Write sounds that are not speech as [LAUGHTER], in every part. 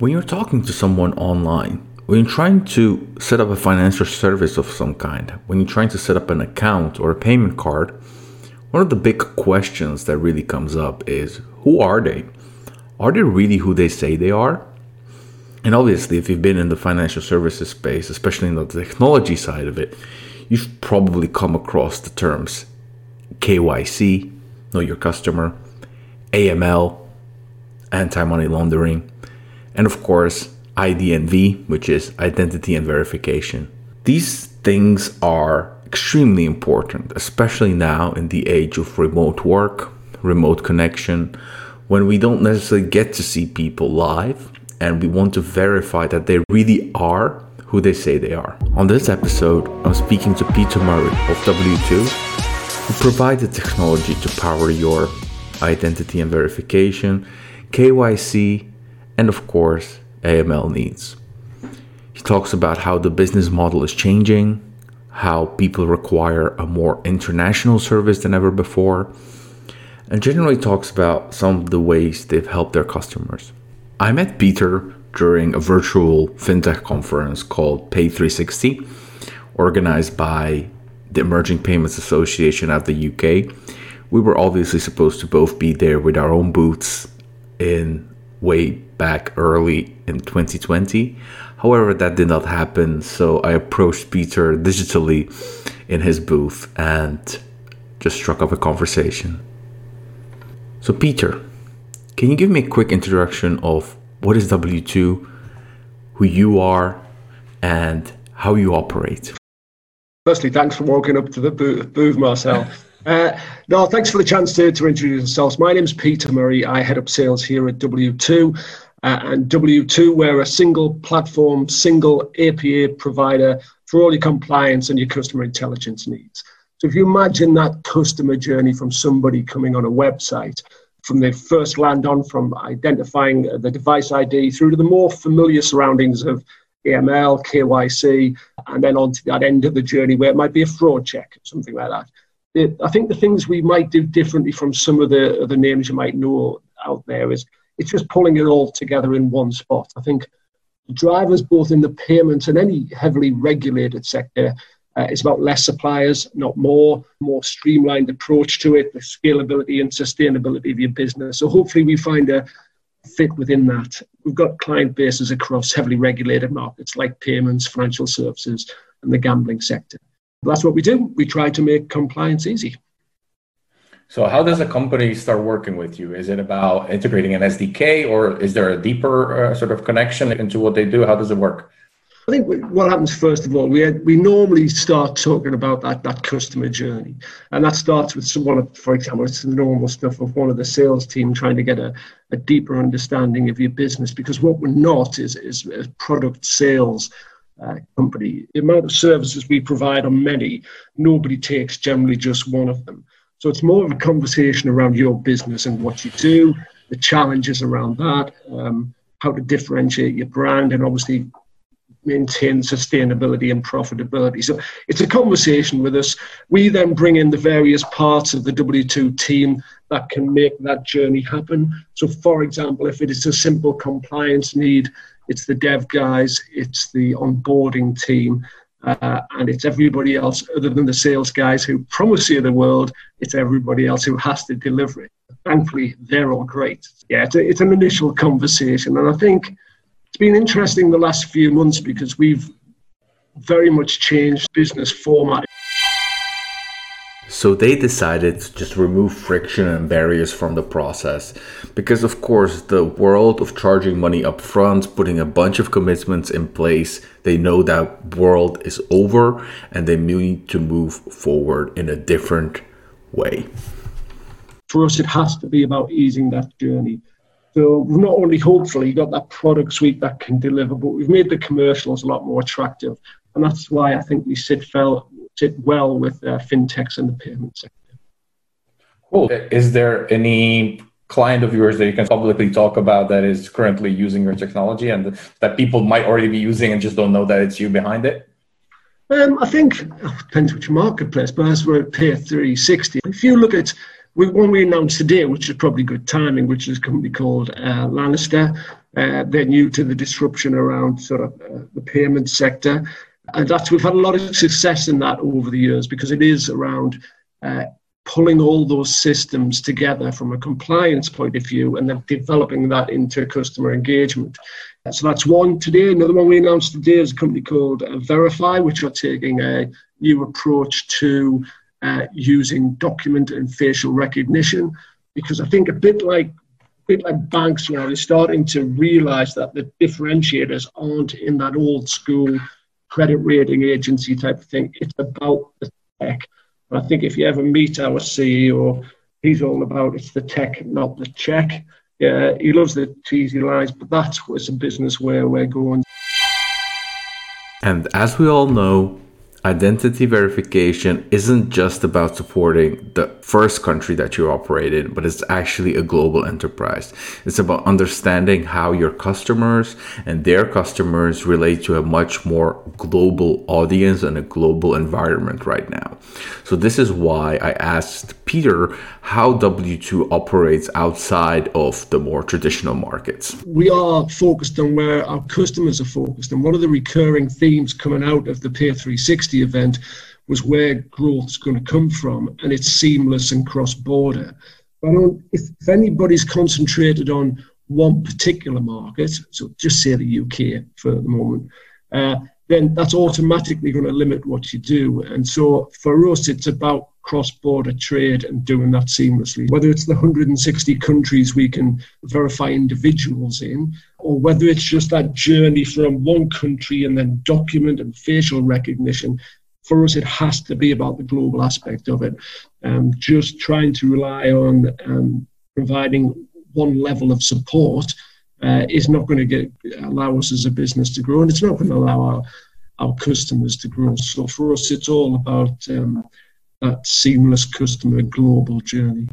When you're talking to someone online, when you're trying to set up a financial service of some kind, when you're trying to set up an account or a payment card, one of the big questions that really comes up is who are they? Are they really who they say they are? And obviously, if you've been in the financial services space, especially in the technology side of it, you've probably come across the terms KYC, know your customer, AML, anti money laundering, and of course, IDNV, which is identity and verification. These things are extremely important, especially now in the age of remote work, remote connection, when we don't necessarily get to see people live and we want to verify that they really are who they say they are. On this episode, I'm speaking to Peter Murray of W2, who provide the technology to power your identity and verification, KYC, and of course, AML needs. He talks about how the business model is changing, how people require a more international service than ever before, and generally talks about some of the ways they've helped their customers. I met Peter during a virtual fintech conference called Pay360, organized by the Emerging Payments Association of the UK. We were obviously supposed to both be there with our own booths in way back early in 2020. However, that did not happen, so I approached Peter digitally in his booth and just struck up a conversation. So, Peter, can you give me a quick introduction of what is W2, who you are, and how you operate? Firstly, thanks for walking up to the booth, booth Marcel. [LAUGHS] Uh, no, thanks for the chance to, to introduce ourselves. My name is Peter Murray. I head up sales here at W2. Uh, and W2, we're a single platform, single API provider for all your compliance and your customer intelligence needs. So if you imagine that customer journey from somebody coming on a website, from the first land on, from identifying the device ID through to the more familiar surroundings of AML, KYC, and then on to that end of the journey where it might be a fraud check, or something like that. I think the things we might do differently from some of the, the names you might know out there is it's just pulling it all together in one spot. I think drivers, both in the payments and any heavily regulated sector, uh, it's about less suppliers, not more, more streamlined approach to it, the scalability and sustainability of your business. So hopefully we find a fit within that. We've got client bases across heavily regulated markets like payments, financial services, and the gambling sector. That's what we do. We try to make compliance easy. So, how does a company start working with you? Is it about integrating an SDK, or is there a deeper uh, sort of connection into what they do? How does it work? I think what happens first of all, we we normally start talking about that that customer journey, and that starts with someone, for example, it's the normal stuff of one of the sales team trying to get a, a deeper understanding of your business. Because what we're not is is, is product sales uh, company. The amount of services we provide are many. Nobody takes generally just one of them. So it's more of a conversation around your business and what you do, the challenges around that, um, how to differentiate your brand, and obviously maintain sustainability and profitability. So it's a conversation with us. We then bring in the various parts of the W2 team that can make that journey happen. So, for example, if it is a simple compliance need, it's the dev guys, it's the onboarding team, uh, and it's everybody else other than the sales guys who promise you the world. It's everybody else who has to deliver it. Thankfully, they're all great. Yeah, it's, a, it's an initial conversation, and I think it's been interesting the last few months because we've very much changed business format. So they decided to just remove friction and barriers from the process. Because, of course, the world of charging money up front, putting a bunch of commitments in place, they know that world is over and they need to move forward in a different way. For us, it has to be about easing that journey. So we've not only hopefully got that product suite that can deliver, but we've made the commercials a lot more attractive. And that's why I think we sit well sit well with uh, fintechs and the payment sector. Cool. Is there any client of yours that you can publicly talk about that is currently using your technology and that people might already be using and just don't know that it's you behind it? Um, I think oh, depends which marketplace, but as we're at Pay 360, if you look at one we announced today, which is probably good timing, which is a company called uh, Lanistar. Uh, they're new to the disruption around sort of uh, the payment sector. And that's, we've had a lot of success in that over the years because it is around uh, pulling all those systems together from a compliance point of view and then developing that into customer engagement. So that's one today. Another one we announced today is a company called uh, Verify, which are taking a new approach to uh, using document and facial recognition. Because I think a bit like a bit like banks, you know, they're starting to realize that the differentiators aren't in that old school credit rating agency type of thing. It's about the tech. I think if you ever meet our CEO, he's all about it's the tech, not the check. Yeah, he loves the cheesy lines, but that's what's a business where we're going. And as we all know, identity verification isn't just about supporting the first country that you operate in, but it's actually a global enterprise. It's about understanding how your customers and their customers relate to a much more global audience and a global environment right now. So, this is why I asked Peter how W2 operates outside of the more traditional markets. We are focused on where our customers are focused, and one of the recurring themes coming out of the Pay 360 event was where growth is going to come from, and it's seamless and cross border. But if, if anybody's concentrated on one particular market, so just say the UK for the moment, uh, then that's automatically going to limit what you do. And so for us, it's about cross border trade and doing that seamlessly. Whether it's the 160 countries we can verify individuals in, or whether it's just that journey from one country and then document and facial recognition. For us, it has to be about the global aspect of it. Um, just trying to rely on um, providing one level of support uh, is not going to get allow us as a business to grow, and it's not going to allow our our customers to grow. So for us, it's all about um, that seamless customer global journey.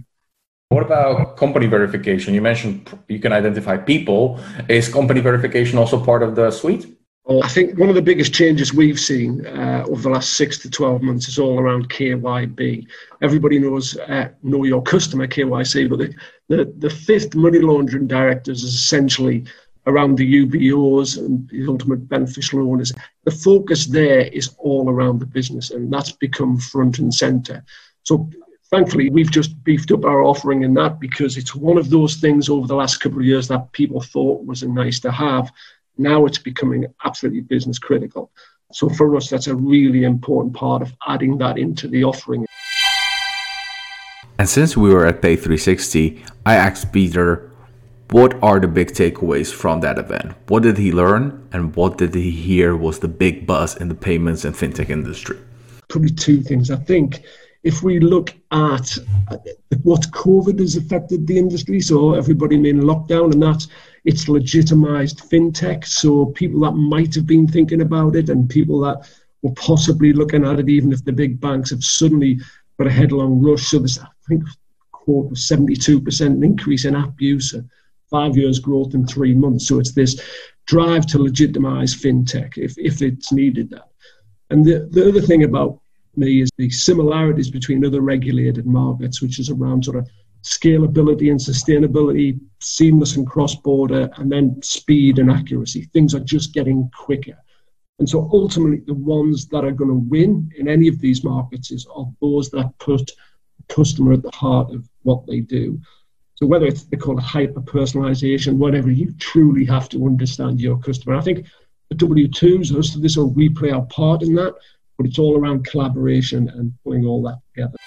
What about company verification? You mentioned you can identify people. Is company verification also part of the suite? I think one of the biggest changes we've seen uh, over the last six to 12 months is all around KYB. Everybody knows uh, know your customer KYC, but the, the, the fifth money laundering directives is essentially around the UBOs and the ultimate beneficial owners. The focus there is all around the business, and that's become front and center. So thankfully, we've just beefed up our offering in that because it's one of those things over the last couple of years that people thought was a nice to have now it's becoming absolutely business critical. So for us, that's a really important part of adding that into the offering. And since we were at Pay 360, I asked Peter, what are the big takeaways from that event? What did he learn and what did he hear was the big buzz in the payments and fintech industry? Probably two things. I think if we look at uh, what COVID has affected the industry, so everybody in lockdown, and that's it's legitimized fintech. So people that might have been thinking about it and people that were possibly looking at it, even if the big banks have suddenly got a headlong rush. So there's, I think, quote, 72% increase in app use, five years growth in three months. So it's this drive to legitimize fintech if, if it's needed that. And the, the other thing about me is the similarities between other regulated markets, which is around sort of scalability and sustainability, seamless and cross border, and then speed and accuracy. Things are just getting quicker. And so ultimately, the ones that are going to win in any of these markets is are those that put the customer at the heart of what they do. So whether it's they call it hyper personalization, whatever, you truly have to understand your customer. I think the W2s, us, this will we play our part in that, but it's all around collaboration and pulling all that together.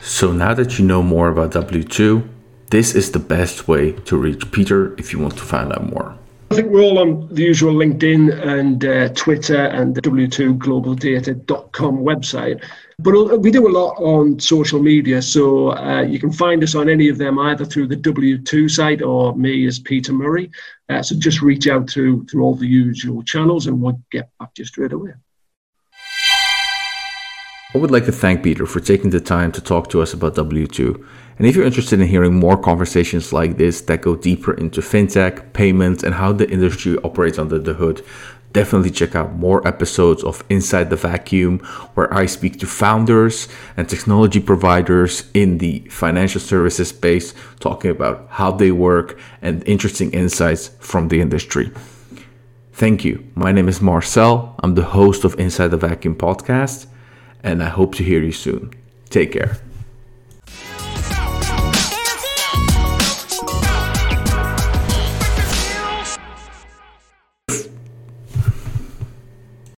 So now that you know more about W2, this is the best way to reach Peter if you want to find out more. I think we're all on the usual LinkedIn and uh, Twitter and the w2globaldata.com website. But we do a lot on social media, so uh, you can find us on any of them either through the W2 site or me as Peter Murray. Uh, so just reach out through through all the usual channels, and we'll get back to you straight away. I would like to thank Peter for taking the time to talk to us about W2. And if you're interested in hearing more conversations like this that go deeper into fintech, payments, and how the industry operates under the hood, Definitely check out more episodes of Inside the Vacuum, where I speak to founders and technology providers in the financial services space, talking about how they work and interesting insights from the industry. Thank you. My name is Marcel. I'm the host of Inside the Vacuum podcast, and I hope to hear you soon. Take care.